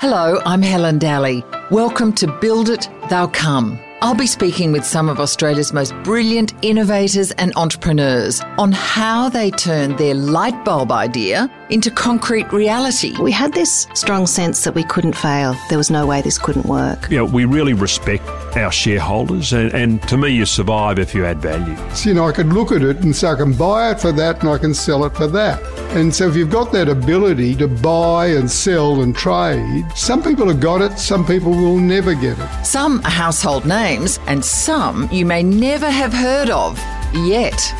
Hello, I'm Helen Dalley. Welcome to Build It, They'll Come. I'll be speaking with some of Australia's most brilliant innovators and entrepreneurs on how they turned their light bulb idea into concrete reality. We had this strong sense that we couldn't fail. There was no way this couldn't work. You know, we really respect our shareholders, and, and to me, you survive if you add value. So, you know, I could look at it and say, I can buy it for that and I can sell it for that. And so, if you've got that ability to buy and sell and trade, some people have got it, some people will never get it. Some are household names, and some you may never have heard of yet.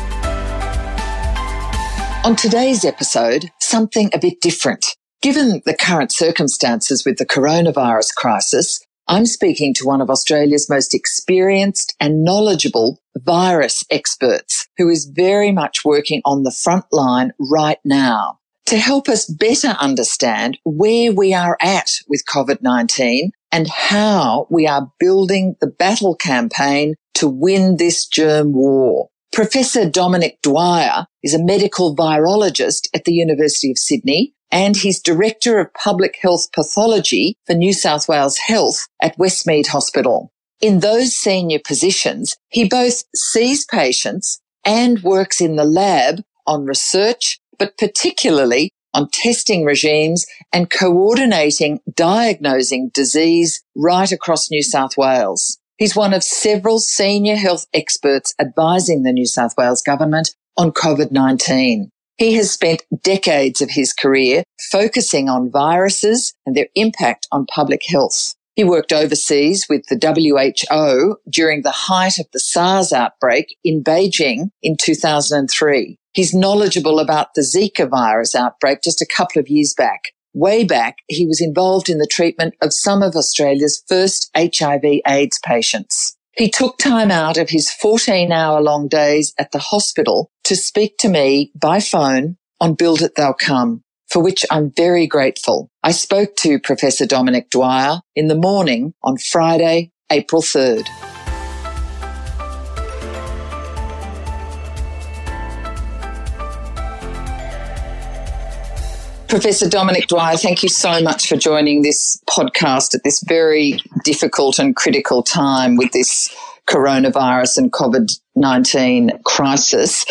On today's episode, something a bit different. Given the current circumstances with the coronavirus crisis, I'm speaking to one of Australia's most experienced and knowledgeable virus experts who is very much working on the front line right now to help us better understand where we are at with COVID-19 and how we are building the battle campaign to win this germ war. Professor Dominic Dwyer is a medical virologist at the University of Sydney and he's Director of Public Health Pathology for New South Wales Health at Westmead Hospital. In those senior positions, he both sees patients and works in the lab on research, but particularly on testing regimes and coordinating diagnosing disease right across New South Wales. He's one of several senior health experts advising the New South Wales government on COVID-19. He has spent decades of his career focusing on viruses and their impact on public health. He worked overseas with the WHO during the height of the SARS outbreak in Beijing in 2003. He's knowledgeable about the Zika virus outbreak just a couple of years back. Way back, he was involved in the treatment of some of Australia's first HIV AIDS patients. He took time out of his 14 hour long days at the hospital to speak to me by phone on Build It They'll Come, for which I'm very grateful. I spoke to Professor Dominic Dwyer in the morning on Friday, April 3rd. Professor Dominic Dwyer, thank you so much for joining this podcast at this very difficult and critical time with this coronavirus and COVID 19 crisis.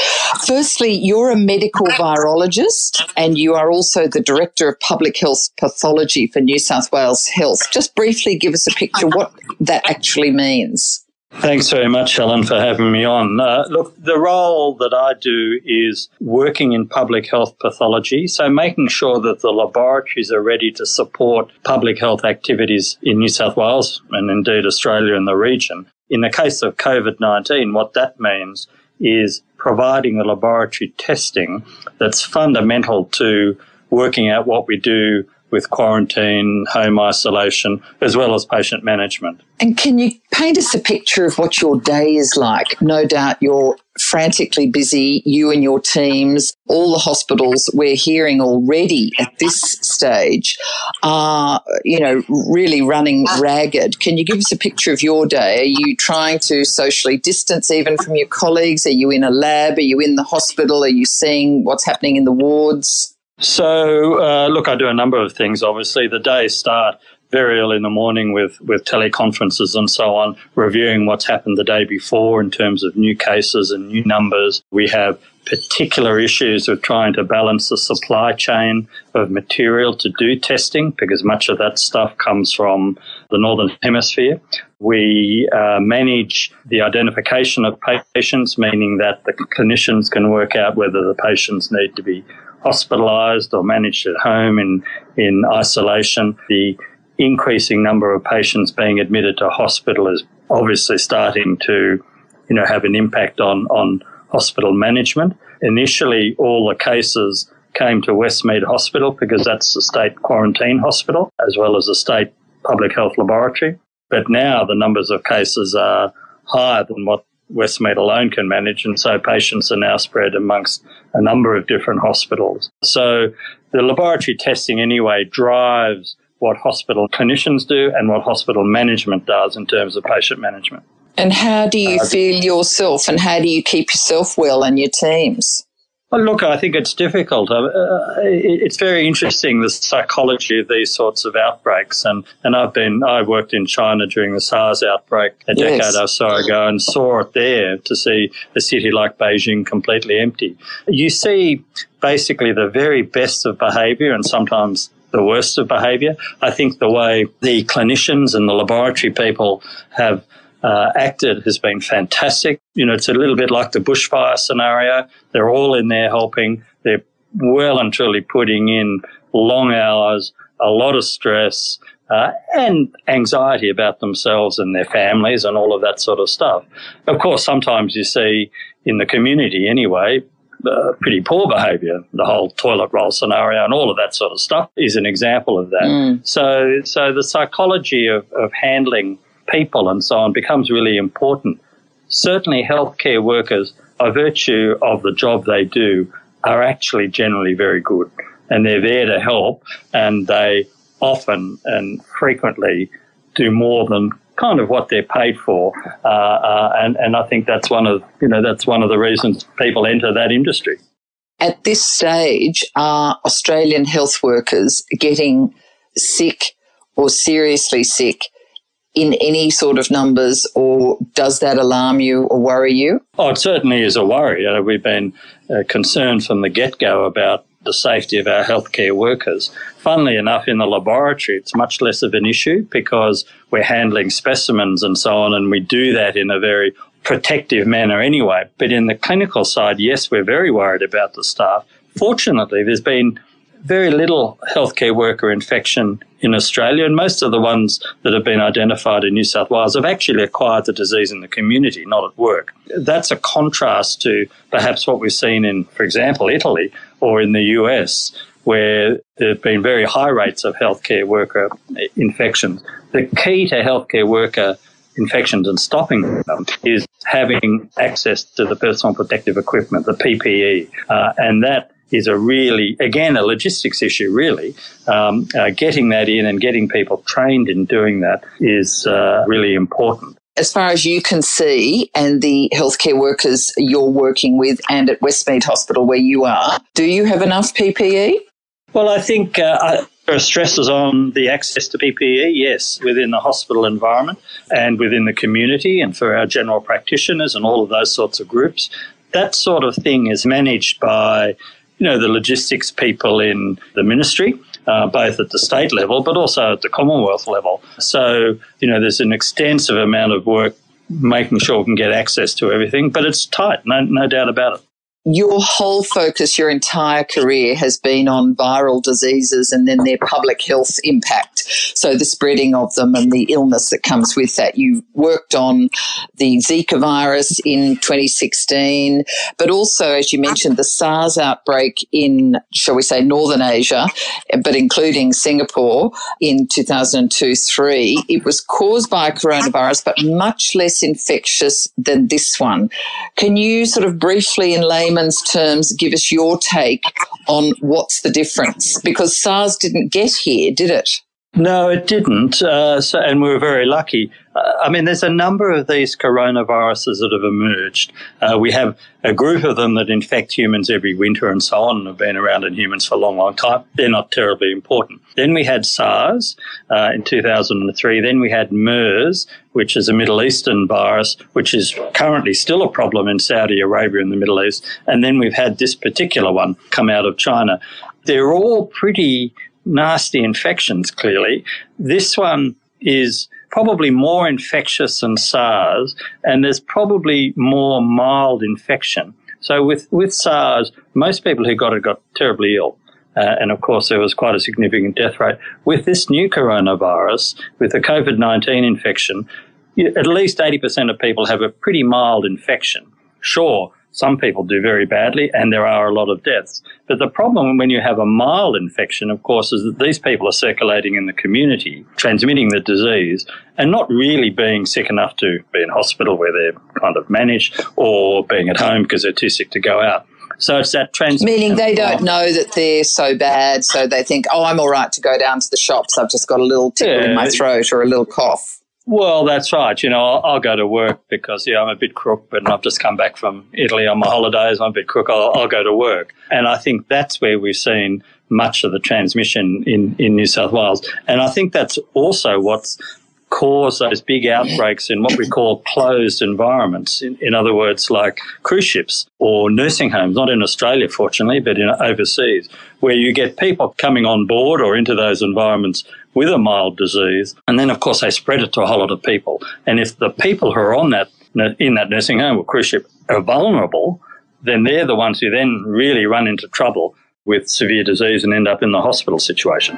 Firstly, you're a medical virologist and you are also the Director of Public Health Pathology for New South Wales Health. Just briefly give us a picture what that actually means. Thanks very much, Helen, for having me on. Uh, look, the role that I do is working in public health pathology, so making sure that the laboratories are ready to support public health activities in New South Wales and indeed Australia and the region. In the case of COVID 19, what that means is providing the laboratory testing that's fundamental to working out what we do with quarantine, home isolation, as well as patient management. And can you paint us a picture of what your day is like? No doubt you're frantically busy, you and your teams, all the hospitals we're hearing already at this stage are, you know, really running ragged. Can you give us a picture of your day? Are you trying to socially distance even from your colleagues? Are you in a lab? Are you in the hospital? Are you seeing what's happening in the wards? So, uh, look, I do a number of things. Obviously, the days start very early in the morning with, with teleconferences and so on, reviewing what's happened the day before in terms of new cases and new numbers. We have particular issues of trying to balance the supply chain of material to do testing because much of that stuff comes from the Northern Hemisphere. We uh, manage the identification of patients, meaning that the clinicians can work out whether the patients need to be hospitalized or managed at home in, in isolation. The increasing number of patients being admitted to hospital is obviously starting to, you know, have an impact on, on hospital management. Initially, all the cases came to Westmead Hospital because that's the state quarantine hospital as well as the state public health laboratory. But now the numbers of cases are higher than what Westmead alone can manage. And so patients are now spread amongst a number of different hospitals. So the laboratory testing anyway drives what hospital clinicians do and what hospital management does in terms of patient management. And how do you uh, feel yourself and how do you keep yourself well and your teams? Well, look, I think it's difficult. Uh, uh it's very interesting the psychology of these sorts of outbreaks, and, and I've been I worked in China during the SARS outbreak a decade yes. or so ago, and saw it there to see a city like Beijing completely empty. You see basically the very best of behaviour, and sometimes the worst of behaviour. I think the way the clinicians and the laboratory people have uh, acted has been fantastic. You know, it's a little bit like the bushfire scenario. They're all in there helping. They're well and truly putting in long hours, a lot of stress, uh, and anxiety about themselves and their families and all of that sort of stuff. Of course, sometimes you see in the community anyway, uh, pretty poor behaviour. The whole toilet roll scenario and all of that sort of stuff is an example of that. Mm. So, so the psychology of, of handling people and so on becomes really important. Certainly, healthcare workers, by virtue of the job they do, are actually generally very good and they're there to help and they often and frequently do more than kind of what they're paid for. Uh, uh, and, and I think that's one of, you know, that's one of the reasons people enter that industry. At this stage, are Australian health workers getting sick or seriously sick in any sort of numbers, or does that alarm you or worry you? Oh, it certainly is a worry. We've been uh, concerned from the get go about the safety of our healthcare workers. Funnily enough, in the laboratory, it's much less of an issue because we're handling specimens and so on, and we do that in a very protective manner anyway. But in the clinical side, yes, we're very worried about the staff. Fortunately, there's been very little healthcare worker infection in Australia, and most of the ones that have been identified in New South Wales have actually acquired the disease in the community, not at work. That's a contrast to perhaps what we've seen in, for example, Italy or in the US, where there have been very high rates of healthcare worker infections. The key to healthcare worker infections and stopping them is having access to the personal protective equipment, the PPE, uh, and that is a really, again, a logistics issue, really. Um, uh, getting that in and getting people trained in doing that is uh, really important. As far as you can see, and the healthcare workers you're working with, and at Westmead Hospital where you are, do you have enough PPE? Well, I think uh, there are stresses on the access to PPE, yes, within the hospital environment and within the community and for our general practitioners and all of those sorts of groups. That sort of thing is managed by you know, the logistics people in the ministry, uh, both at the state level but also at the Commonwealth level. So, you know, there's an extensive amount of work making sure we can get access to everything, but it's tight, no, no doubt about it your whole focus, your entire career has been on viral diseases and then their public health impact. So the spreading of them and the illness that comes with that. You worked on the Zika virus in 2016, but also, as you mentioned, the SARS outbreak in, shall we say, Northern Asia, but including Singapore in 2002 3. It was caused by coronavirus, but much less infectious than this one. Can you sort of briefly in layman's layman's terms, give us your take on what's the difference? Because SARS didn't get here, did it? No, it didn't. Uh, so, and we were very lucky. I mean, there's a number of these coronaviruses that have emerged. Uh, we have a group of them that infect humans every winter and so on and have been around in humans for a long, long time. They're not terribly important. Then we had SARS uh, in 2003. Then we had MERS, which is a Middle Eastern virus, which is currently still a problem in Saudi Arabia and the Middle East. And then we've had this particular one come out of China. They're all pretty nasty infections, clearly. This one is probably more infectious than SARS, and there's probably more mild infection. So with, with SARS, most people who got it got terribly ill. Uh, and of course, there was quite a significant death rate. With this new coronavirus, with the COVID 19 infection, at least 80% of people have a pretty mild infection. Sure, some people do very badly, and there are a lot of deaths. But the problem when you have a mild infection, of course, is that these people are circulating in the community, transmitting the disease, and not really being sick enough to be in hospital where they're kind of managed, or being at home because they're too sick to go out. So it's that transmission. Meaning they don't know that they're so bad, so they think, oh, I'm all right to go down to the shops. I've just got a little tickle yeah. in my throat or a little cough. Well, that's right. You know, I'll, I'll, go to work because, yeah, I'm a bit crook, but I've just come back from Italy on my holidays. I'm a bit crook. I'll, I'll go to work. And I think that's where we've seen much of the transmission in, in New South Wales. And I think that's also what's cause those big outbreaks in what we call closed environments. In, in, other words, like cruise ships or nursing homes, not in Australia, fortunately, but in overseas, where you get people coming on board or into those environments with a mild disease. And then, of course, they spread it to a whole lot of people. And if the people who are on that, in that nursing home or cruise ship are vulnerable, then they're the ones who then really run into trouble with severe disease and end up in the hospital situation.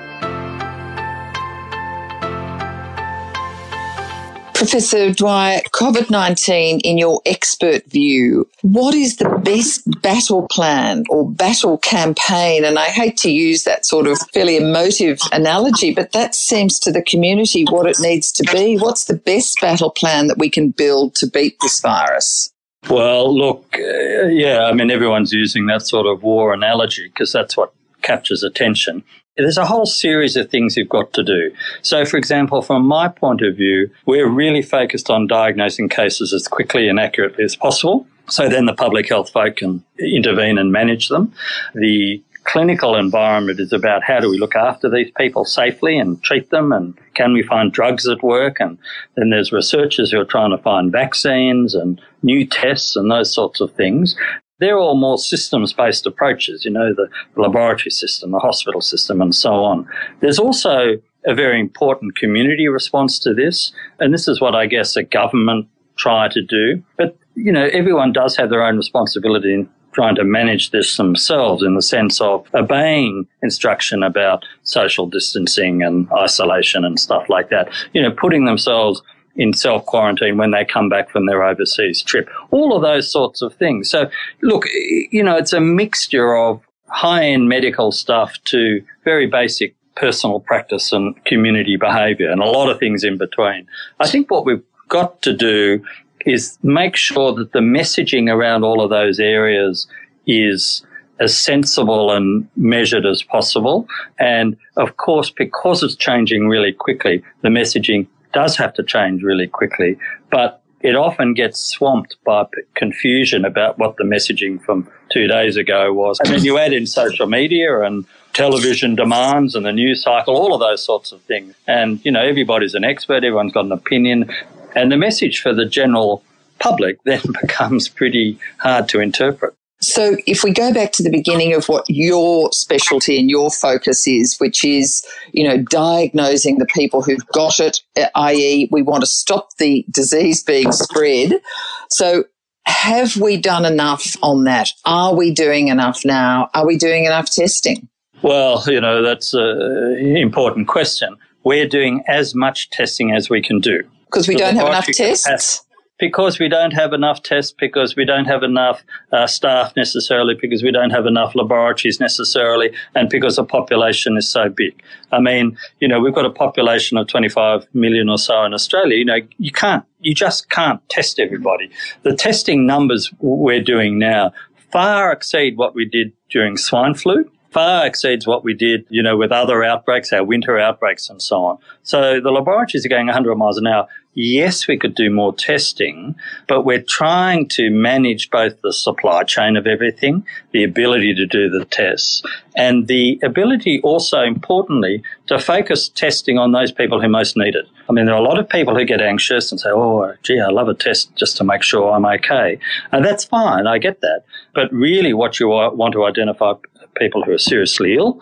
Professor Dwyer, COVID 19, in your expert view, what is the best battle plan or battle campaign? And I hate to use that sort of fairly emotive analogy, but that seems to the community what it needs to be. What's the best battle plan that we can build to beat this virus? Well, look, uh, yeah, I mean, everyone's using that sort of war analogy because that's what captures attention. There's a whole series of things you've got to do. So, for example, from my point of view, we're really focused on diagnosing cases as quickly and accurately as possible. So then the public health folk can intervene and manage them. The clinical environment is about how do we look after these people safely and treat them and can we find drugs that work and then there's researchers who are trying to find vaccines and new tests and those sorts of things they're all more systems based approaches, you know, the laboratory system, the hospital system, and so on. There's also a very important community response to this. And this is what I guess a government try to do. But, you know, everyone does have their own responsibility in trying to manage this themselves in the sense of obeying instruction about social distancing and isolation and stuff like that. You know, putting themselves in self quarantine when they come back from their overseas trip. All of those sorts of things. So, look, you know, it's a mixture of high end medical stuff to very basic personal practice and community behavior and a lot of things in between. I think what we've got to do is make sure that the messaging around all of those areas is as sensible and measured as possible. And of course, because it's changing really quickly, the messaging does have to change really quickly, but it often gets swamped by confusion about what the messaging from two days ago was. And then you add in social media and television demands and the news cycle, all of those sorts of things. And, you know, everybody's an expert, everyone's got an opinion. And the message for the general public then becomes pretty hard to interpret. So, if we go back to the beginning of what your specialty and your focus is, which is, you know, diagnosing the people who've got it, i.e., we want to stop the disease being spread. So, have we done enough on that? Are we doing enough now? Are we doing enough testing? Well, you know, that's an important question. We're doing as much testing as we can do. Because we don't have enough tests? Because we don't have enough tests, because we don't have enough uh, staff necessarily, because we don't have enough laboratories necessarily, and because the population is so big. I mean, you know, we've got a population of 25 million or so in Australia. You know, you can't, you just can't test everybody. The testing numbers we're doing now far exceed what we did during swine flu far exceeds what we did, you know, with other outbreaks, our winter outbreaks and so on. So the laboratories are going 100 miles an hour yes, we could do more testing, but we're trying to manage both the supply chain of everything, the ability to do the tests, and the ability also, importantly, to focus testing on those people who most need it. I mean, there are a lot of people who get anxious and say, oh, gee, I love a test just to make sure I'm okay. And that's fine, I get that. But really, what you want to identify people who are seriously ill,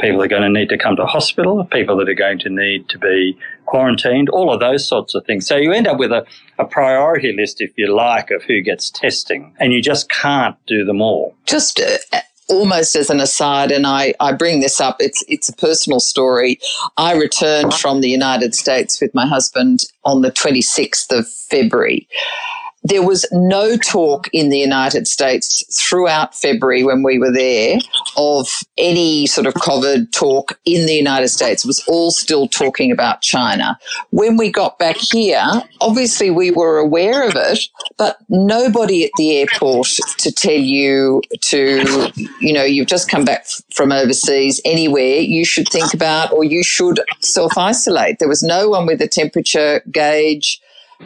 people that are going to need to come to hospital, people that are going to need to be quarantined, all of those sorts of things. So you end up with a, a priority list, if you like, of who gets testing, and you just can't do them all. Just uh, almost as an aside, and I, I bring this up, it's, it's a personal story. I returned from the United States with my husband on the 26th of February. There was no talk in the United States throughout February when we were there of any sort of COVID talk in the United States. It was all still talking about China. When we got back here, obviously we were aware of it, but nobody at the airport to tell you to, you know, you've just come back from overseas anywhere, you should think about or you should self isolate. There was no one with a temperature gauge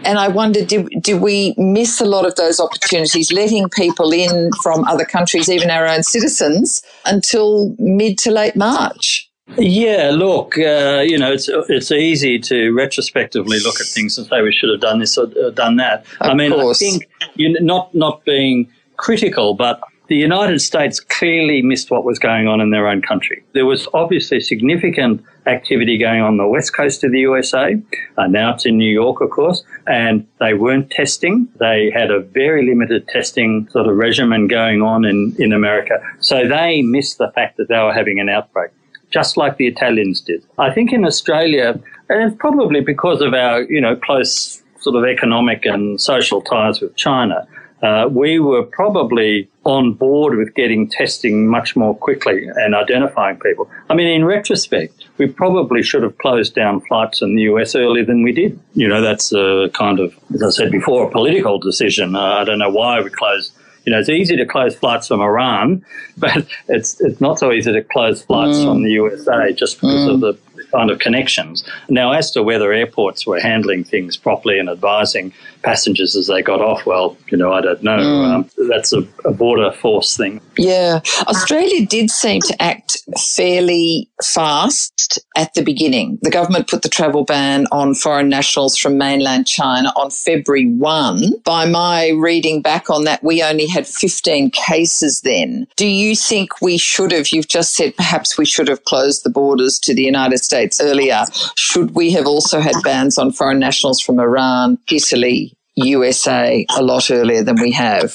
and I wonder, did, did we miss a lot of those opportunities, letting people in from other countries, even our own citizens, until mid to late March? Yeah, look, uh, you know, it's it's easy to retrospectively look at things and say we should have done this or uh, done that. Of I mean, course. I think not not being critical, but the United States clearly missed what was going on in their own country. There was obviously significant activity going on the west coast of the USA. Uh, now it's in New York, of course, and they weren't testing. They had a very limited testing sort of regimen going on in, in America. So they missed the fact that they were having an outbreak, just like the Italians did. I think in Australia, and it's probably because of our, you know, close sort of economic and social ties with China, uh, we were probably on board with getting testing much more quickly and identifying people. I mean, in retrospect, we probably should have closed down flights in the US earlier than we did. You know, that's a kind of, as I said before, a political decision. Uh, I don't know why we closed. You know, it's easy to close flights from Iran, but it's it's not so easy to close flights from the USA just because of the kind of connections. Now, as to whether airports were handling things properly and advising passengers as they got off, well, you know, I don't know. Um, that's a, a border force thing. Yeah. Australia did seem to act fairly fast at the beginning. The government put the travel ban on foreign nationals from mainland China on February 1. By my reading back on that, we only had 15 cases then. Do you think we should have, you've just said perhaps we should have closed the borders to the United States earlier. Should we have also had bans on foreign nationals from Iran, Italy, USA a lot earlier than we have?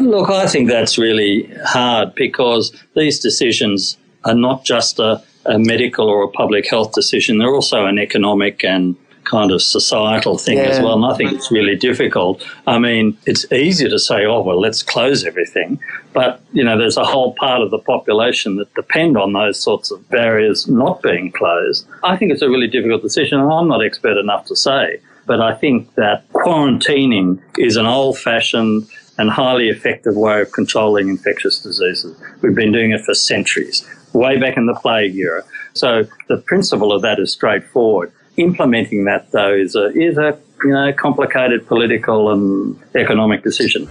Look, I think that's really hard because these decisions are not just a, a medical or a public health decision, they're also an economic and kind of societal thing as well. And I think it's really difficult. I mean, it's easy to say, oh, well, let's close everything. But, you know, there's a whole part of the population that depend on those sorts of barriers not being closed. I think it's a really difficult decision, and I'm not expert enough to say. But I think that quarantining is an old fashioned and highly effective way of controlling infectious diseases. We've been doing it for centuries, way back in the plague era. So the principle of that is straightforward. Implementing that, though, is a, is a you know, complicated political and economic decision.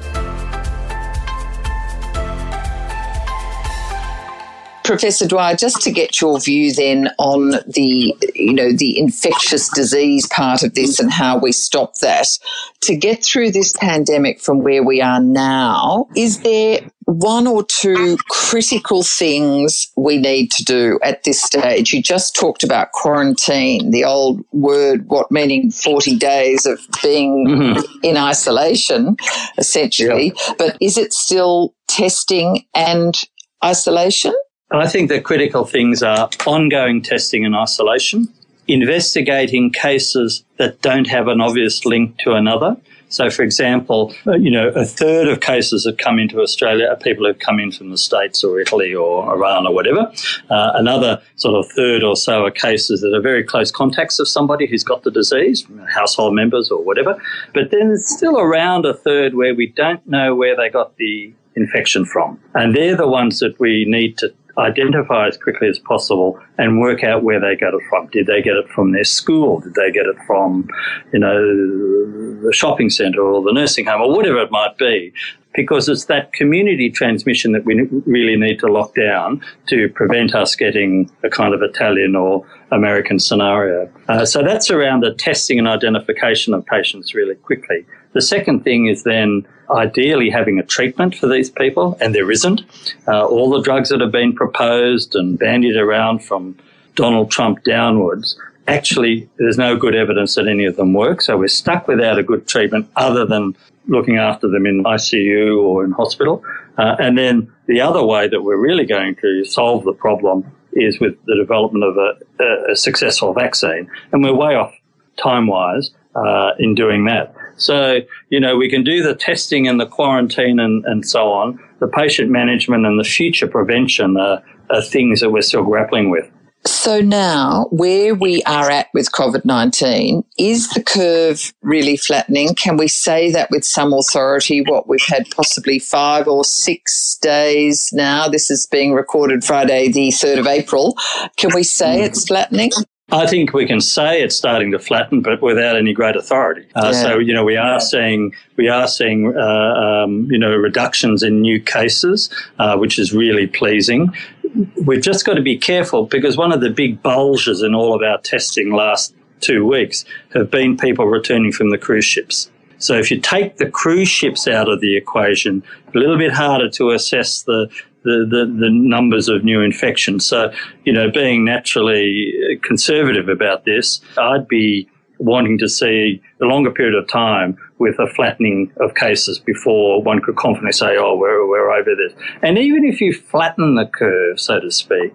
Professor Dwyer, just to get your view then on the, you know, the infectious disease part of this and how we stop that. To get through this pandemic from where we are now, is there one or two critical things we need to do at this stage? You just talked about quarantine, the old word, what meaning 40 days of being mm-hmm. in isolation, essentially. But is it still testing and isolation? I think the critical things are ongoing testing and isolation, investigating cases that don't have an obvious link to another. So, for example, uh, you know, a third of cases that come into Australia are people who've come in from the States or Italy or Iran or whatever. Uh, another sort of third or so are cases that are very close contacts of somebody who's got the disease, household members or whatever. But then there's still around a third where we don't know where they got the infection from. And they're the ones that we need to identify as quickly as possible and work out where they got it from. Did they get it from their school? Did they get it from, you know, the shopping centre or the nursing home or whatever it might be? Because it's that community transmission that we really need to lock down to prevent us getting a kind of Italian or American scenario. Uh, so that's around the testing and identification of patients really quickly. The second thing is then ideally having a treatment for these people, and there isn't. Uh, all the drugs that have been proposed and bandied around from Donald Trump downwards, actually, there's no good evidence that any of them work. So we're stuck without a good treatment other than looking after them in ICU or in hospital. Uh, and then the other way that we're really going to solve the problem is with the development of a, a successful vaccine. And we're way off time wise uh, in doing that. So, you know, we can do the testing and the quarantine and, and so on. The patient management and the future prevention are, are things that we're still grappling with. So now, where we are at with COVID 19, is the curve really flattening? Can we say that with some authority? What we've had possibly five or six days now. This is being recorded Friday, the 3rd of April. Can we say mm. it's flattening? I think we can say it's starting to flatten, but without any great authority. Uh, yeah. So you know we are seeing we are seeing uh, um, you know reductions in new cases, uh, which is really pleasing. We've just got to be careful because one of the big bulges in all of our testing last two weeks have been people returning from the cruise ships. So if you take the cruise ships out of the equation, a little bit harder to assess the the, the, the numbers of new infections. So, you know, being naturally conservative about this, I'd be wanting to see a longer period of time with a flattening of cases before one could confidently say, oh, we're, we're over this. And even if you flatten the curve, so to speak,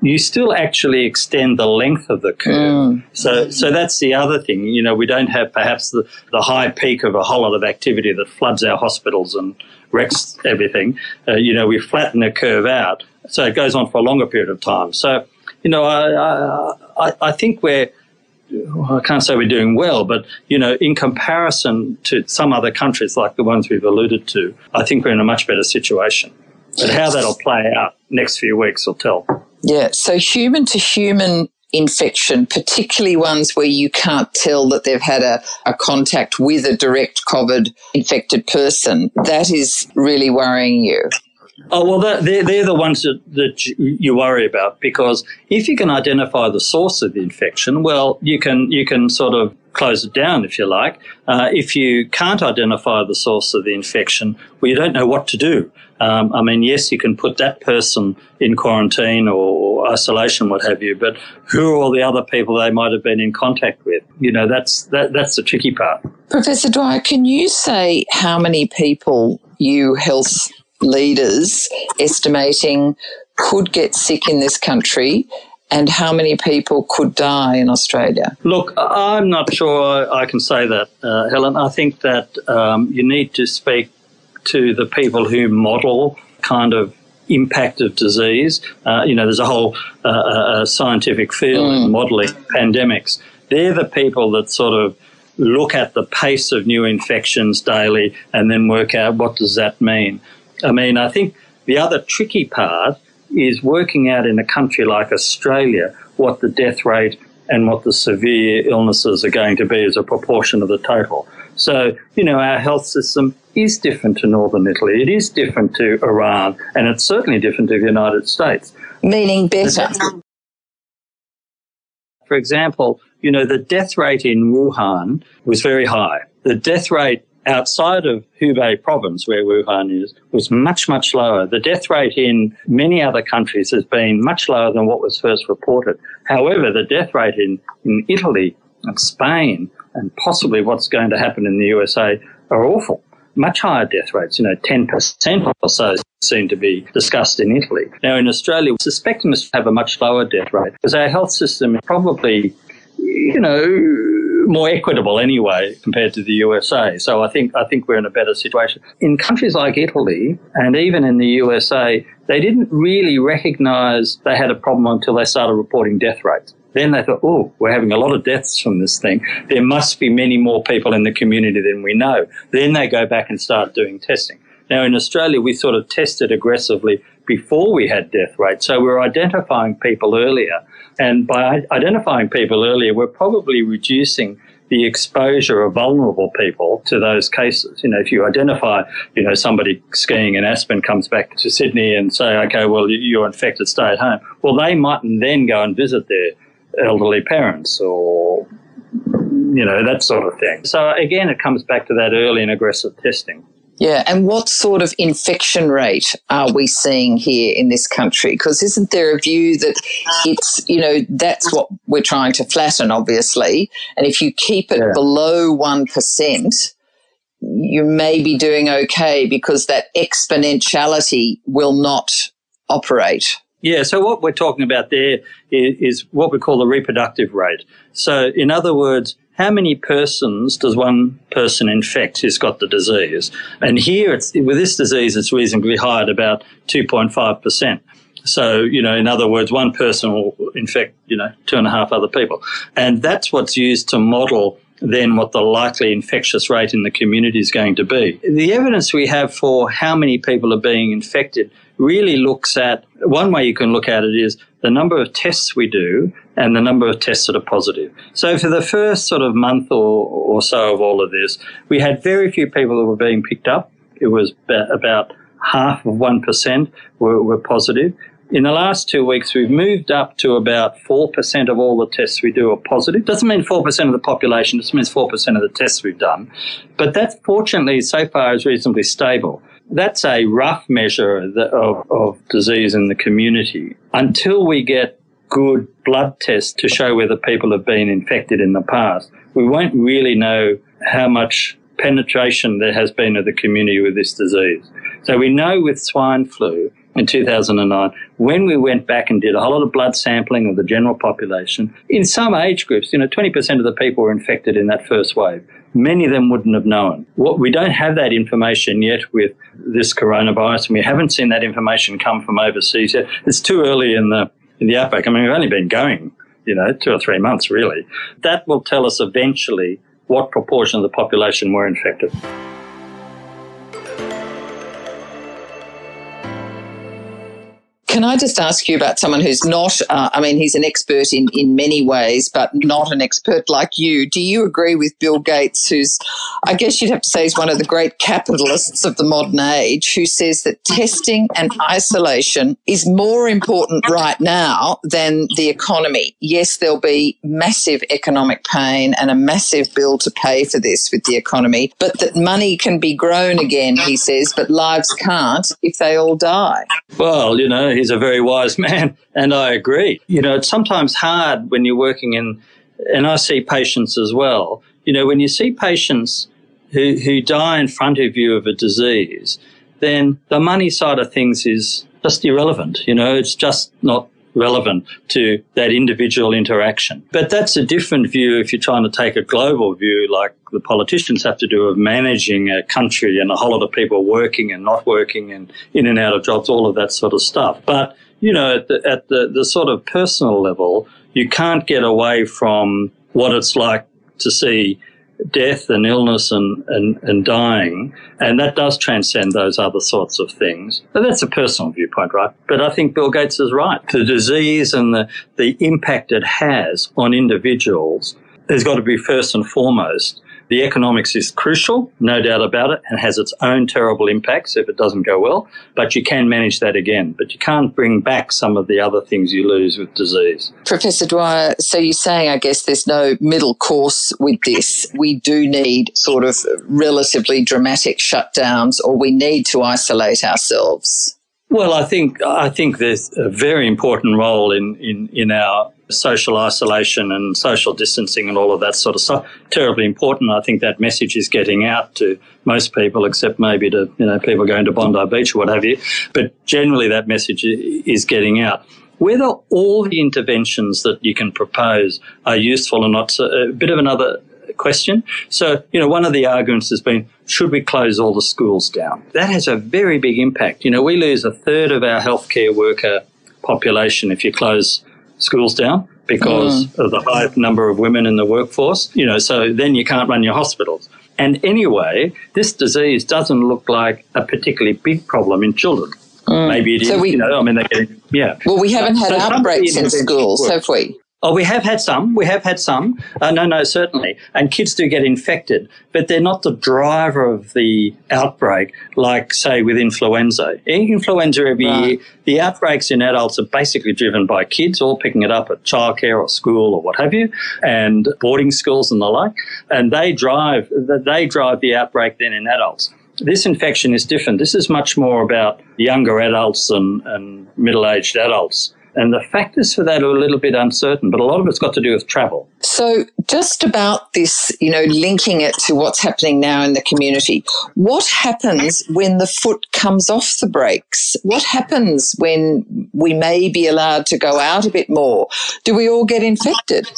you still actually extend the length of the curve. Mm. So, so that's the other thing. You know, we don't have perhaps the, the high peak of a whole lot of activity that floods our hospitals and wrecks everything. Uh, you know, we flatten the curve out. So it goes on for a longer period of time. So, you know, I, I, I think we're, I can't say we're doing well, but you know, in comparison to some other countries like the ones we've alluded to, I think we're in a much better situation. But how that'll play out next few weeks will tell. Yeah. So human to human infection, particularly ones where you can't tell that they've had a, a contact with a direct COVID infected person, that is really worrying you. Oh, well, they're, they're the ones that, that you worry about because if you can identify the source of the infection, well, you can, you can sort of close it down, if you like. Uh, if you can't identify the source of the infection, well, you don't know what to do. Um, I mean, yes, you can put that person in quarantine or isolation, what have you, but who are all the other people they might have been in contact with? You know, that's that, that's the tricky part. Professor Dwyer, can you say how many people you health leaders estimating could get sick in this country and how many people could die in Australia? Look, I'm not sure I can say that, uh, Helen. I think that um, you need to speak to the people who model kind of impact of disease. Uh, you know, there's a whole uh, uh scientific field mm. in modeling pandemics. They're the people that sort of look at the pace of new infections daily and then work out what does that mean. I mean, I think the other tricky part is working out in a country like Australia what the death rate and what the severe illnesses are going to be as a proportion of the total. So, you know, our health system is different to Northern Italy. It is different to Iran, and it's certainly different to the United States. Meaning better. For example, you know, the death rate in Wuhan was very high. The death rate outside of Hubei province, where Wuhan is, was much, much lower. The death rate in many other countries has been much lower than what was first reported. However, the death rate in, in Italy and Spain and possibly what's going to happen in the USA are awful. Much higher death rates, you know, 10% or so seem to be discussed in Italy. Now, in Australia, we suspect we must have a much lower death rate because our health system is probably, you know, more equitable anyway compared to the USA. So I think I think we're in a better situation. In countries like Italy and even in the USA, they didn't really recognize they had a problem until they started reporting death rates. Then they thought, oh, we're having a lot of deaths from this thing. There must be many more people in the community than we know. Then they go back and start doing testing. Now in Australia, we sort of tested aggressively before we had death rates. So we're identifying people earlier and by identifying people earlier, we're probably reducing the exposure of vulnerable people to those cases. You know, if you identify, you know, somebody skiing in Aspen comes back to Sydney and say, okay, well, you're infected, stay at home. Well, they mightn't then go and visit their elderly parents or, you know, that sort of thing. So again, it comes back to that early and aggressive testing. Yeah, and what sort of infection rate are we seeing here in this country? Because isn't there a view that it's, you know, that's what we're trying to flatten, obviously. And if you keep it yeah. below 1%, you may be doing okay because that exponentiality will not operate. Yeah, so what we're talking about there is, what we call the reproductive rate. So, in other words, how many persons does one person infect who's got the disease? And here, it's, with this disease, it's reasonably high at about 2.5%. So, you know, in other words, one person will infect, you know, two and a half other people. And that's what's used to model then what the likely infectious rate in the community is going to be. The evidence we have for how many people are being infected really looks at one way you can look at it is the number of tests we do and the number of tests that are positive. So for the first sort of month or, or so of all of this, we had very few people that were being picked up. It was about half of 1% were, were positive. In the last two weeks, we've moved up to about 4% of all the tests we do are positive. Doesn't mean 4% of the population, it means 4% of the tests we've done. But that, fortunately, so far is reasonably stable. That's a rough measure of, of disease in the community. Until we get good blood tests to show whether people have been infected in the past, we won't really know how much penetration there has been of the community with this disease. So we know with swine flu in 2009, when we went back and did a whole lot of blood sampling of the general population, in some age groups, you know, 20% of the people were infected in that first wave. Many of them wouldn't have known. What, we don't have that information yet with this coronavirus, and we haven't seen that information come from overseas yet. It's too early in the in the outbreak. I mean, we've only been going, you know, two or three months really. That will tell us eventually what proportion of the population were infected. Can I just ask you about someone who's not, uh, I mean, he's an expert in, in many ways, but not an expert like you. Do you agree with Bill Gates, who's, I guess you'd have to say, is one of the great capitalists of the modern age, who says that testing and isolation is more important right now than the economy? Yes, there'll be massive economic pain and a massive bill to pay for this with the economy, but that money can be grown again, he says, but lives can't if they all die. Well, you know, he's he's a very wise man, and I agree. You know, it's sometimes hard when you're working in, and I see patients as well. You know, when you see patients who, who die in front of you of a disease, then the money side of things is just irrelevant. You know, it's just not relevant to that individual interaction. But that's a different view if you're trying to take a global view, like the politicians have to do of managing a country and a whole lot of people working and not working and in and out of jobs, all of that sort of stuff. But, you know, at the, at the, the sort of personal level, you can't get away from what it's like to see death and illness and, and, and dying, and that does transcend those other sorts of things. But that's a personal viewpoint, right? But I think Bill Gates is right. The disease and the, the impact it has on individuals has got to be first and foremost the economics is crucial, no doubt about it, and has its own terrible impacts if it doesn't go well, but you can manage that again. But you can't bring back some of the other things you lose with disease. Professor Dwyer, so you're saying, I guess, there's no middle course with this. We do need sort of relatively dramatic shutdowns, or we need to isolate ourselves. Well, I think I think there's a very important role in, in, in our social isolation and social distancing and all of that sort of stuff. Terribly important. I think that message is getting out to most people, except maybe to you know people going to Bondi Beach or what have you. But generally, that message is getting out. Whether all the interventions that you can propose are useful or not, a uh, bit of another question. So, you know, one of the arguments has been, should we close all the schools down? That has a very big impact. You know, we lose a third of our healthcare worker population if you close schools down because mm. of the high number of women in the workforce. You know, so then you can't run your hospitals. And anyway, this disease doesn't look like a particularly big problem in children. Mm. Maybe it so is. We, you know, I mean, they're getting, yeah. Well, we haven't had so outbreaks in schools, have we? Oh, we have had some. We have had some. Uh, no, no, certainly. And kids do get infected, but they're not the driver of the outbreak, like, say, with influenza. Influenza every right. year, the outbreaks in adults are basically driven by kids, all picking it up at childcare or school or what have you, and boarding schools and the like. And they drive, they drive the outbreak then in adults. This infection is different. This is much more about younger adults and, and middle aged adults And the factors for that are a little bit uncertain, but a lot of it's got to do with travel. So, just about this, you know, linking it to what's happening now in the community, what happens when the foot comes off the brakes? What happens when we may be allowed to go out a bit more? Do we all get infected?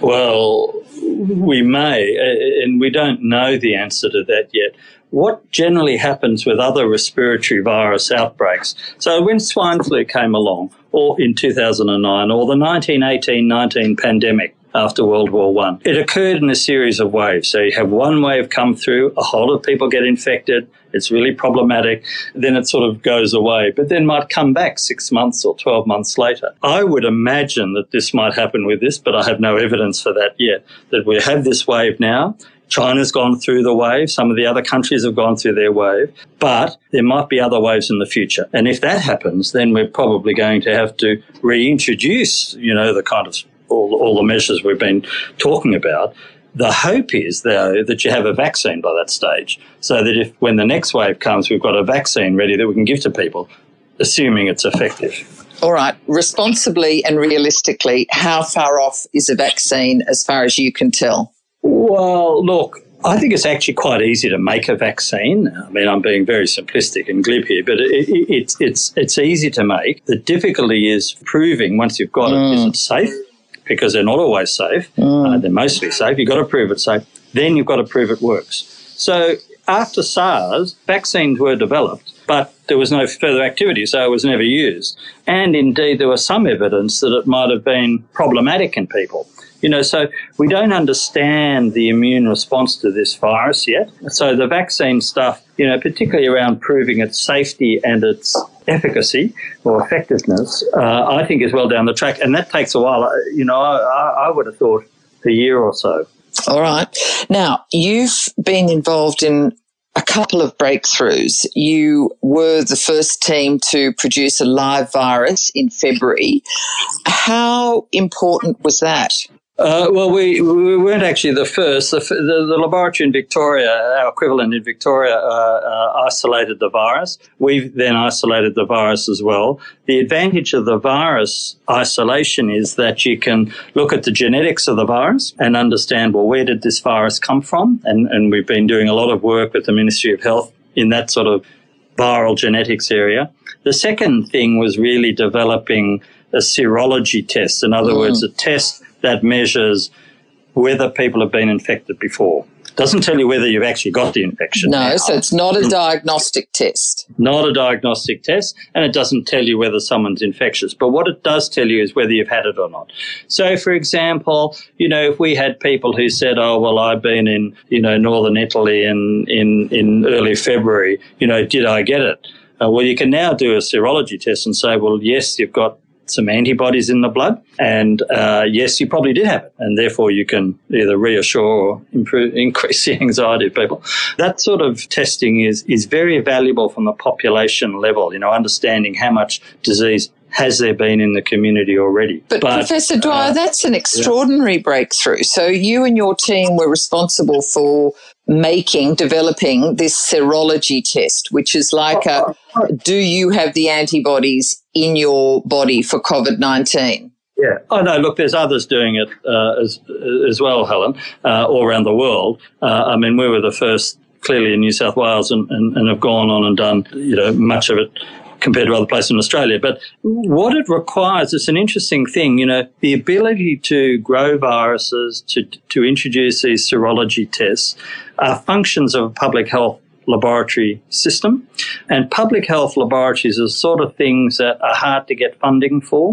Well, we may, and we don't know the answer to that yet. What generally happens with other respiratory virus outbreaks? So, when swine flu came along, or in 2009, or the 1918 19 pandemic, after World War One. It occurred in a series of waves. So you have one wave come through, a whole lot of people get infected, it's really problematic, then it sort of goes away, but then might come back six months or 12 months later. I would imagine that this might happen with this, but I have no evidence for that yet. That we have this wave now. China's gone through the wave. Some of the other countries have gone through their wave, but there might be other waves in the future. And if that happens, then we're probably going to have to reintroduce, you know, the kind of all, all the measures we've been talking about. The hope is, though, that you have a vaccine by that stage, so that if when the next wave comes, we've got a vaccine ready that we can give to people, assuming it's effective. All right, responsibly and realistically, how far off is a vaccine as far as you can tell? Well, look, I think it's actually quite easy to make a vaccine. I mean, I'm being very simplistic and glib here, but it, it, it's it's it's easy to make. The difficulty is proving once you've got mm. it, is it safe? because they're not always safe. Mm. Uh, they're mostly safe. You've got to prove it's safe. Then you've got to prove it works. So after SARS, vaccines were developed, but there was no further activity, so it was never used. And indeed, there was some evidence that it might have been problematic in people. You know, so we don't understand the immune response to this virus yet. So the vaccine stuff, you know, particularly around proving its safety and its efficacy or effectiveness, uh, I think is well down the track. And that takes a while. You know, I, I would have thought a year or so. All right. Now, you've been involved in a couple of breakthroughs. You were the first team to produce a live virus in February. How important was that? Uh, well, we, we weren't actually the first. The, the, the, laboratory in Victoria, our equivalent in Victoria, uh, uh, isolated the virus. We then isolated the virus as well. The advantage of the virus isolation is that you can look at the genetics of the virus and understand, well, where did this virus come from? And, and we've been doing a lot of work with the Ministry of Health in that sort of viral genetics area. The second thing was really developing a serology test. In other mm. words, a test that measures whether people have been infected before. Doesn't tell you whether you've actually got the infection. No, now. so it's not a diagnostic test. Not a diagnostic test, and it doesn't tell you whether someone's infectious. But what it does tell you is whether you've had it or not. So, for example, you know, if we had people who said, "Oh, well, I've been in, you know, northern Italy in in in early February," you know, did I get it? Uh, well, you can now do a serology test and say, well, yes, you've got some antibodies in the blood. And uh, yes, you probably did have it. And therefore, you can either reassure or improve, increase the anxiety of people. That sort of testing is, is very valuable from the population level, you know, understanding how much disease has there been in the community already? But, but Professor Dwyer, uh, that's an extraordinary yeah. breakthrough. So you and your team were responsible for making, developing this serology test, which is like a do you have the antibodies in your body for COVID 19? Yeah. Oh no. Look, there's others doing it uh, as as well, Helen, uh, all around the world. Uh, I mean, we were the first, clearly in New South Wales, and, and, and have gone on and done you know much of it compared to other places in Australia. But what it requires, is an interesting thing, you know, the ability to grow viruses, to, to introduce these serology tests are functions of a public health laboratory system. And public health laboratories are sort of things that are hard to get funding for.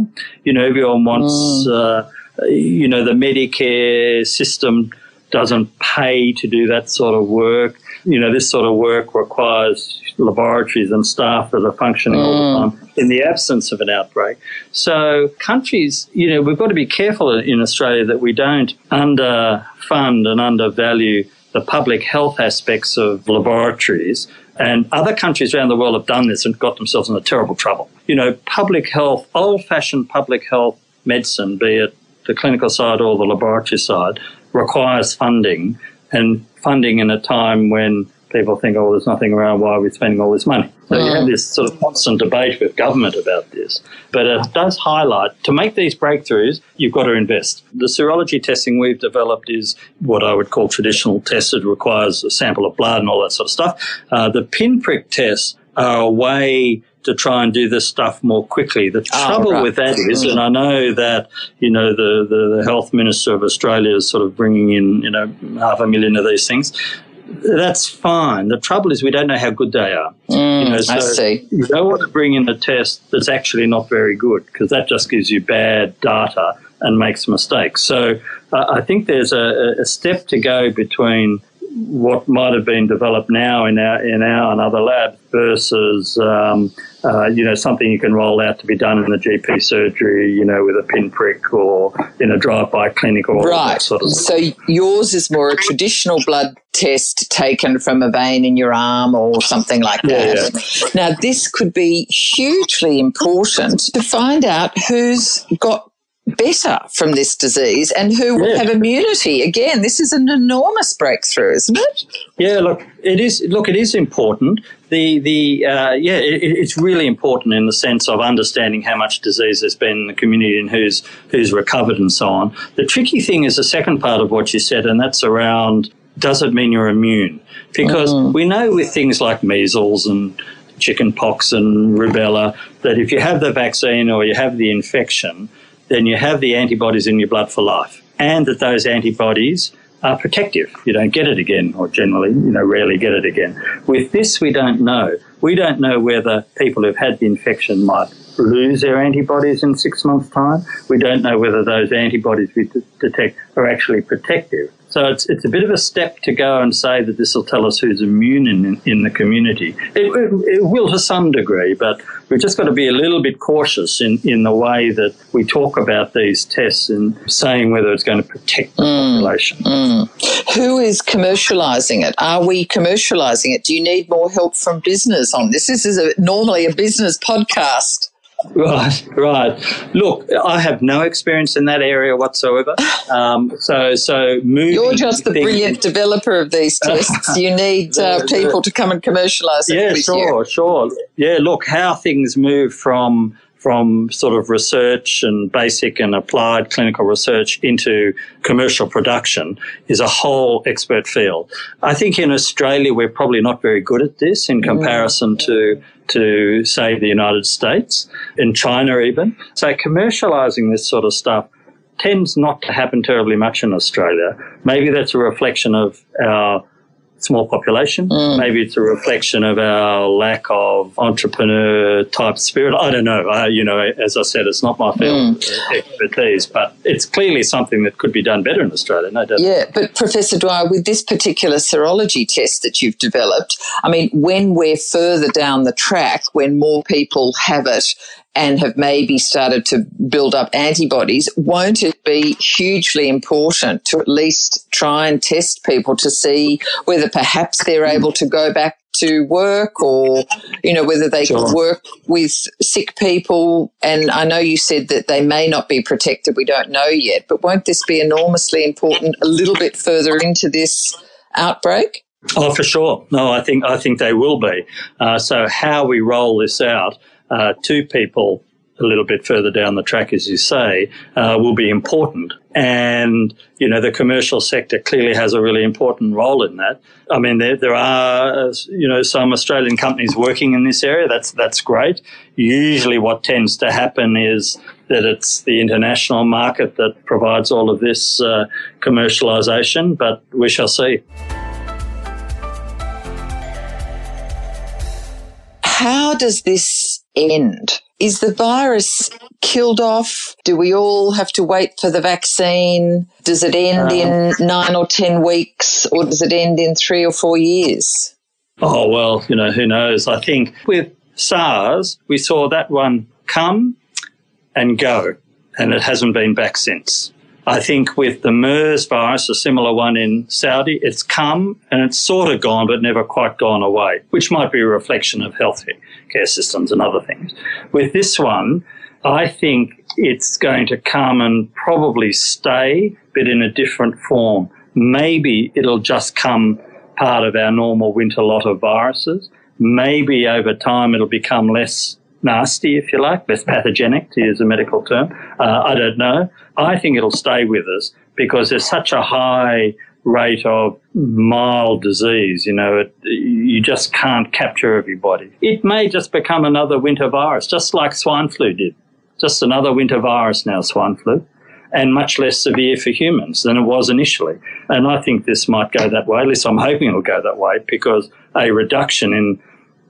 You know, everyone wants, mm. uh, you know, the Medicare system doesn't pay to do that sort of work. You know, this sort of work requires laboratories and staff that are functioning mm. all the mm. time in the absence of an outbreak. So countries, you know, we've got to be careful in Australia that we don't underfund and undervalue the public health aspects of laboratories. And other countries around the world have done this and got themselves in a terrible trouble. You know, public health, old fashioned public health medicine, be it the clinical side or the laboratory side, requires funding and funding in a time when people think, oh, there's nothing around. Why are we spending all this money? So you Mm. have this sort of constant debate with government about this. But it does highlight to make these breakthroughs, you've got to invest. The serology testing we've developed is what I would call traditional tests. It requires a sample of blood and all that sort of stuff. Uh, the pinprick tests are a way to try and do this stuff more quickly. The Oh, trouble right. with that is, and I know that you know the, the, the health minister of Australia is sort of bringing in you know half a million of these things. That's fine. The trouble is we don't know how good they are. you know, Mm, I see. You don't want to bring in a test that's actually not very good because that just gives you bad data and makes mistakes. So uh, I think there's a, a step to go between what might have been developed now in our in our and other labs versus um, uh, you know something you can roll out to be done in the GP surgery, you know, with a pinprick or in a drive-by clinic or Right. sort of. So yours is more a traditional blood test taken from a vein in your arm or something like Yeah, that. Now, this could be hugely important to find out who's got better from this disease and who will Yeah. have immunity. Again, this is an enormous breakthrough, isn't it? Yeah, look, it is. Look, it is important. The the uh, yeah, it, it's really important in the sense of understanding how much disease there's been in the community and who's who's recovered and so on. The tricky thing is the second part of what you said, and that's around does it mean you're immune? Because we know with things like measles and chickenpox and rubella that if you have the vaccine or you have the infection, then you have the antibodies in your blood for life, and that those antibodies are protective. You don't get it again, or generally, you know, rarely get it again. With this, we don't know. We don't know whether people who've had the infection might lose their antibodies in six months' time. We don't know whether those antibodies we detect are actually protective. So it's, it's a bit of a step to go and say that this will tell us who's immune in, in the community. It, it, it will to some degree, but we've just got to be a little bit cautious in, in the way that we talk about these tests and saying whether it's going to protect the mm. population. Mm. Who is commercializing it? Are we commercializing it? Do you need more help from business on this? This is a, normally a business podcast. Right, right. Look, I have no experience in that area whatsoever. Um, so, so moving. You're just the things- brilliant developer of these tests. You need uh, people to come and commercialize it Yeah, with you. sure, sure. Yeah, look, how things move from from sort of research and basic and applied clinical research into commercial production is a whole expert field. I think in Australia we're probably not very good at this in comparison to to say the United States, in China even. So commercializing this sort of stuff tends not to happen terribly much in Australia. Maybe that's a reflection of our small population. Maybe it's a reflection of our lack of entrepreneur type spirit. I don't know. Uh, you know, as I said, it's not my field of expertise, but it's clearly something that could be done better in Australia. No doubt. Yeah, but Professor Dwyer, with this particular serology test that you've developed, I mean, when we're further down the track, when more people have it and have maybe started to build up antibodies, won't it be hugely important to at least try and test people to see whether perhaps they're able to go back to work or, you know, whether they Sure. can work with sick people? And I know you said that they may not be protected. We don't know yet, but won't this be enormously important a little bit further into this outbreak? Oh, for sure. No, I think I think they will be. Uh, so how we roll this out uh, to people a little bit further down the track, as you say, uh, will be important. And you know, the commercial sector clearly has a really important role in that. I mean, there, there are you know some Australian companies working in this area. That's that's great. Usually, what tends to happen is that it's the international market that provides all of this uh, commercialisation. But we shall see. How does this end? Is the virus killed off? Do we all have to wait for the vaccine? Does it end uh. in nine or 10 weeks or does it end in three or four years? Oh, well, you know, who knows? I think with SARS, we saw that one come and go, and it hasn't been back since. I think with the MERS virus, a similar one in Saudi, it's come and it's sort of gone, but never quite gone away, which might be a reflection of healthcare systems and other things. With this one, I think it's going to come and probably stay, but in a different form. Maybe it'll just come part of our normal winter lot of viruses. Maybe over time it'll become less nasty, if you like, less pathogenic, to use a medical term. Uh, I don't know. I think it'll stay with us because there's such a high rate of mild disease. You know, it, you just can't capture everybody. It may just become another winter virus, just like swine flu did. Just another winter virus now, swine flu, and much less severe for humans than it was initially. And I think this might go that way. At least I'm hoping it'll go that way because a reduction in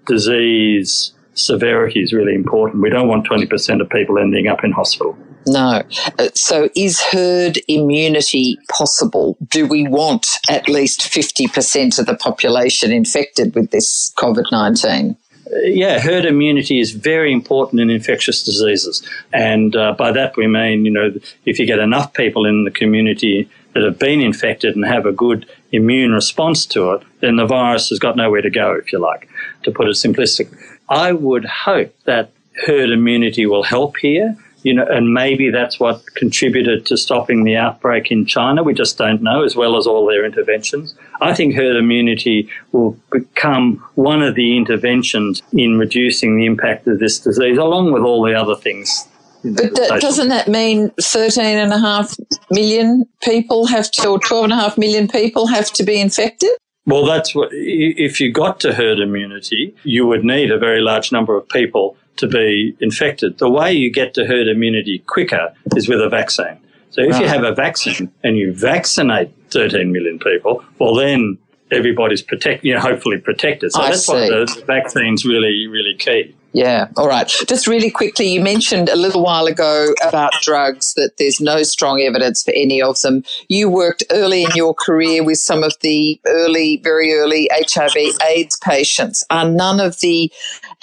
disease severity is really important. We don't want 20% of people ending up in hospital. No. Uh, so is herd immunity possible? Do we want at least 50% of the population infected with this COVID 19? Uh, yeah, herd immunity is very important in infectious diseases. And uh, by that we mean, you know, if you get enough people in the community that have been infected and have a good immune response to it, then the virus has got nowhere to go, if you like, to put it simplistically. I would hope that herd immunity will help here. You know, and maybe that's what contributed to stopping the outbreak in China. We just don't know, as well as all their interventions. I think herd immunity will become one of the interventions in reducing the impact of this disease, along with all the other things but doesn't that mean 13.5 million people have to, or 12.5 million people have to be infected? Well, that's what, if you got to herd immunity, you would need a very large number of people to be infected. The way you get to herd immunity quicker is with a vaccine. So if you ah. have a vaccine and you vaccinate 13 million people, well, then everybody's protect, you know, hopefully protected. So I that's see. what the vaccine's really, really key. Yeah. All right. Just really quickly, you mentioned a little while ago about drugs that there's no strong evidence for any of them. You worked early in your career with some of the early, very early HIV AIDS patients. Are none of the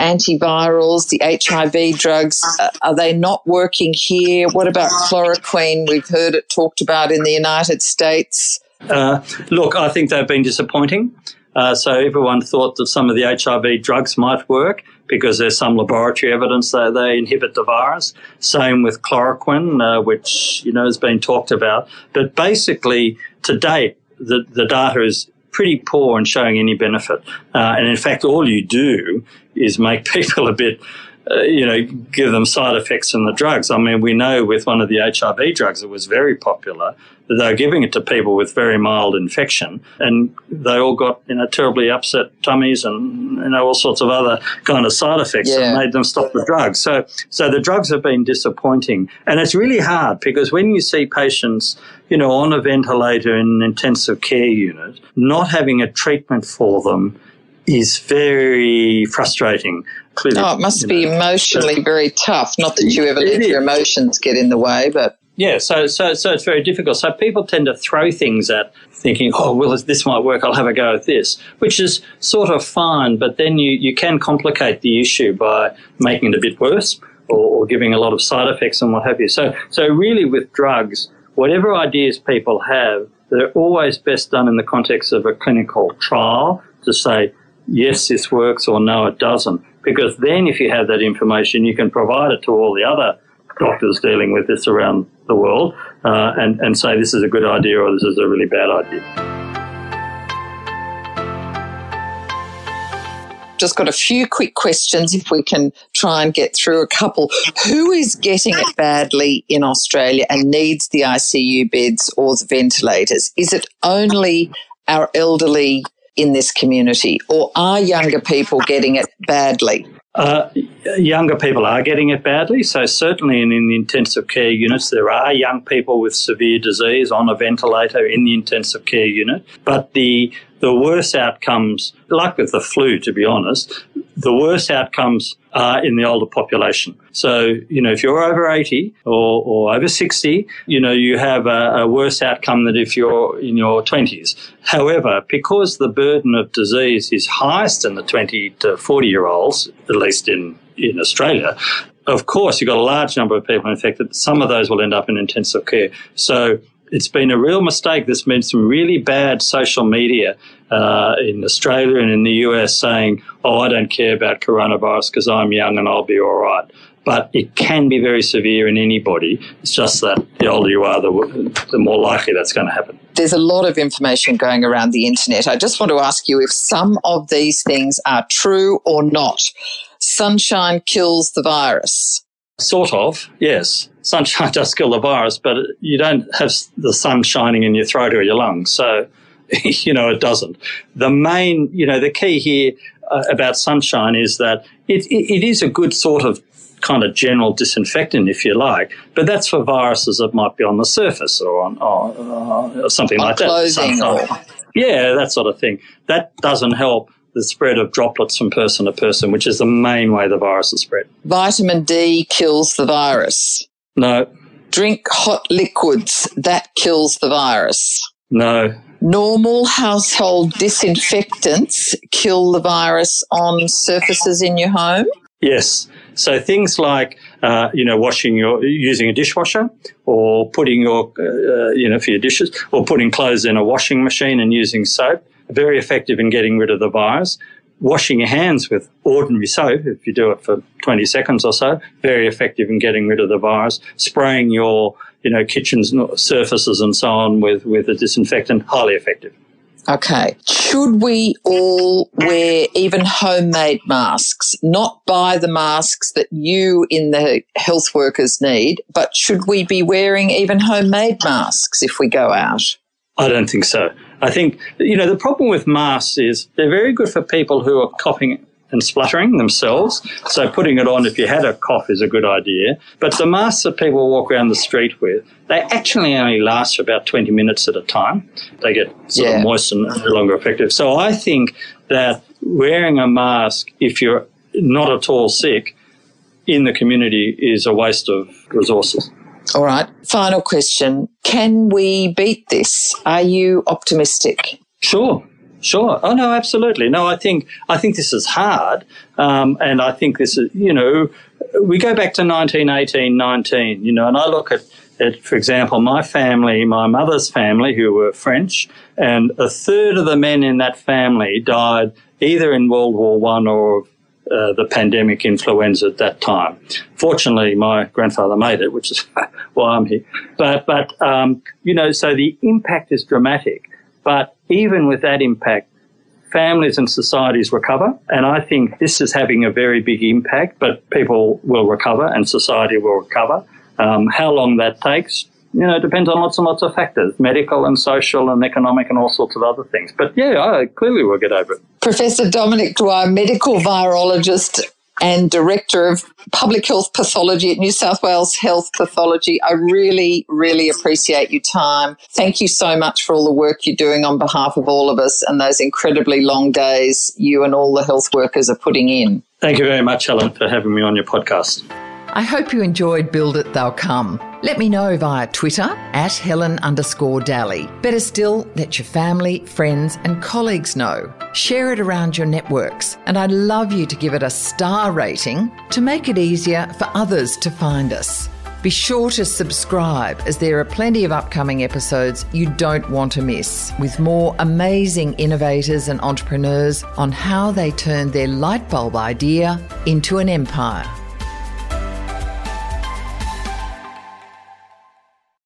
antivirals, the HIV drugs, uh, are they not working here? What about chloroquine? We've heard it talked about in the United States. Uh, look, I think they've been disappointing. Uh, so everyone thought that some of the HIV drugs might work because there's some laboratory evidence that they inhibit the virus. Same with chloroquine, uh, which you know has been talked about. But basically, to date, the, the data is pretty poor in showing any benefit. Uh, and in fact, all you do is make people a bit uh, you know, give them side effects in the drugs. I mean, we know with one of the HIV drugs that was very popular that they were giving it to people with very mild infection, and they all got you know terribly upset tummies and you know all sorts of other kind of side effects yeah. that made them stop the drugs. So, so the drugs have been disappointing, and it's really hard because when you see patients, you know, on a ventilator in an intensive care unit, not having a treatment for them is very frustrating. Clearly, oh, it must be know, emotionally very tough. Not that you ever let your emotions get in the way, but yeah, so so so it's very difficult. So people tend to throw things at thinking, oh, well, this might work. I'll have a go at this, which is sort of fine. But then you you can complicate the issue by making it a bit worse or, or giving a lot of side effects and what have you. So so really with drugs, whatever ideas people have, they're always best done in the context of a clinical trial to say yes, this works or no, it doesn't. Because then if you have that information, you can provide it to all the other doctors dealing with this around the world uh, and, and say this is a good idea or this is a really bad idea. just got a few quick questions if we can try and get through a couple. Who is getting it badly in Australia and needs the ICU beds or the ventilators? Is it only our elderly in this community, or are younger people getting it badly? Uh, younger people are getting it badly. So, certainly in, in the intensive care units, there are young people with severe disease on a ventilator in the intensive care unit. But the the worst outcomes, like with the flu, to be honest, the worst outcomes are in the older population. So, you know, if you're over 80 or, or over 60, you know, you have a, a worse outcome than if you're in your 20s. However, because the burden of disease is highest in the 20 to 40 year olds, at least in, in Australia, of course, you've got a large number of people infected. Some of those will end up in intensive care. So it's been a real mistake. There's been some really bad social media uh, in Australia and in the US saying, "Oh, I don't care about coronavirus because I'm young and I'll be all right." but it can be very severe in anybody. It's just that the older you are, the, the more likely that's going to happen. There's a lot of information going around the internet. I just want to ask you if some of these things are true or not. Sunshine kills the virus. Sort of, yes. Sunshine does kill the virus, but you don't have the sun shining in your throat or your lungs. So, you know, it doesn't. The main, you know, the key here uh, about sunshine is that it, it, it is a good sort of kind of general disinfectant, if you like, but that's for viruses that might be on the surface or on or, uh, something on like clothing that. Or... Yeah, that sort of thing. That doesn't help the spread of droplets from person to person, which is the main way the virus is spread. Vitamin D kills the virus. No. Drink hot liquids. That kills the virus. No. Normal household disinfectants kill the virus on surfaces in your home? Yes. So things like, uh, you know, washing your, using a dishwasher or putting your, uh, you know, for your dishes or putting clothes in a washing machine and using soap, very effective in getting rid of the virus. Washing your hands with ordinary soap, if you do it for 20 seconds or so, very effective in getting rid of the virus. Spraying your, you know, kitchens surfaces and so on with, with a disinfectant, highly effective. Okay. Should we all wear even homemade masks? Not buy the masks that you in the health workers need, but should we be wearing even homemade masks if we go out? I don't think so. I think, you know, the problem with masks is they're very good for people who are coughing and spluttering themselves. So putting it on if you had a cough is a good idea. But the masks that people walk around the street with, they actually only last for about 20 minutes at a time. They get sort yeah. of moist and no longer effective. So I think that wearing a mask, if you're not at all sick, in the community is a waste of resources. All right. Final question. Can we beat this? Are you optimistic? Sure. Sure. Oh no, absolutely. No, I think I think this is hard, um, and I think this is you know we go back to 1918, 19, you know, and I look at, at for example, my family, my mother's family, who were French, and a third of the men in that family died either in World War One or uh, the pandemic influenza at that time. Fortunately, my grandfather made it, which is why I'm here. But but um, you know, so the impact is dramatic. But even with that impact, families and societies recover. And I think this is having a very big impact, but people will recover and society will recover. Um, how long that takes, you know, depends on lots and lots of factors, medical and social and economic and all sorts of other things. But yeah, I clearly we'll get over it. Professor Dominic Dwyer, medical virologist and Director of Public Health Pathology at New South Wales Health Pathology. I really, really appreciate your time. Thank you so much for all the work you're doing on behalf of all of us and those incredibly long days you and all the health workers are putting in. Thank you very much, Helen, for having me on your podcast. I hope you enjoyed Build It They'll Come. Let me know via Twitter at Helen underscore. Better still, let your family, friends, and colleagues know. Share it around your networks, and I'd love you to give it a star rating to make it easier for others to find us. Be sure to subscribe as there are plenty of upcoming episodes you don't want to miss, with more amazing innovators and entrepreneurs on how they turned their light bulb idea into an empire.